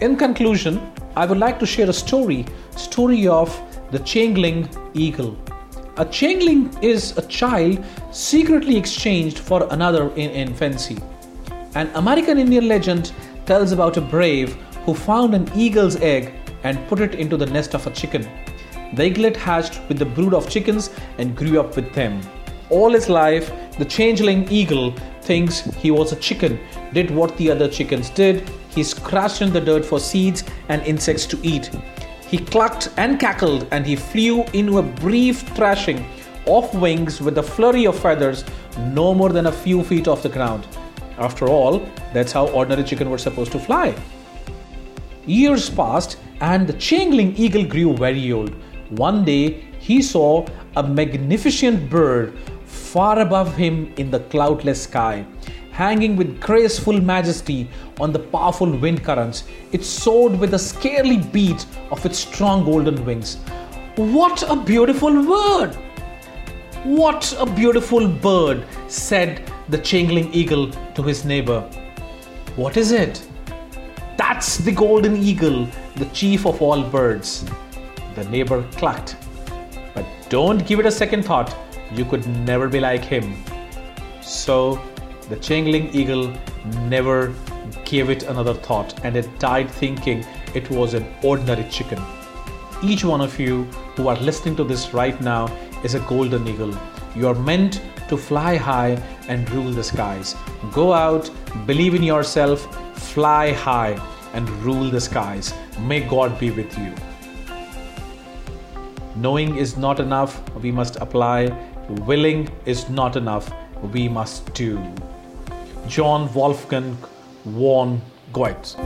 conclusion, I would like to share a story, story of the changeling eagle. A changeling is a child secretly exchanged for another in infancy. An American Indian legend tells about a brave who found an eagle's egg and put it into the nest of a chicken. The eaglet hatched with the brood of chickens and grew up with them. All his life, the changeling eagle thinks he was a chicken, did what the other chickens did. He scratched in the dirt for seeds and insects to eat. He clucked and cackled and he flew into a brief thrashing of wings with a flurry of feathers no more than a few feet off the ground. After all, that's how ordinary chicken were supposed to fly. Years passed and the changeling eagle grew very old. One day he saw a magnificent bird far above him in the cloudless sky. Hanging with graceful majesty on the powerful wind currents, it soared with a scarcely beat of its strong golden wings. What a beautiful bird! What a beautiful bird, said the changeling eagle to his neighbor. What is it? That's the golden eagle, the chief of all birds. The neighbor clucked. But don't give it a second thought. You could never be like him. So the changeling eagle never gave it another thought and it died thinking it was an ordinary chicken. Each one of you who are listening to this right now is a golden eagle. You are meant to fly high and rule the skies. Go out, believe in yourself, fly high, and rule the skies. May God be with you. Knowing is not enough, we must apply. Willing is not enough, we must do. John Wolfgang von Goethe.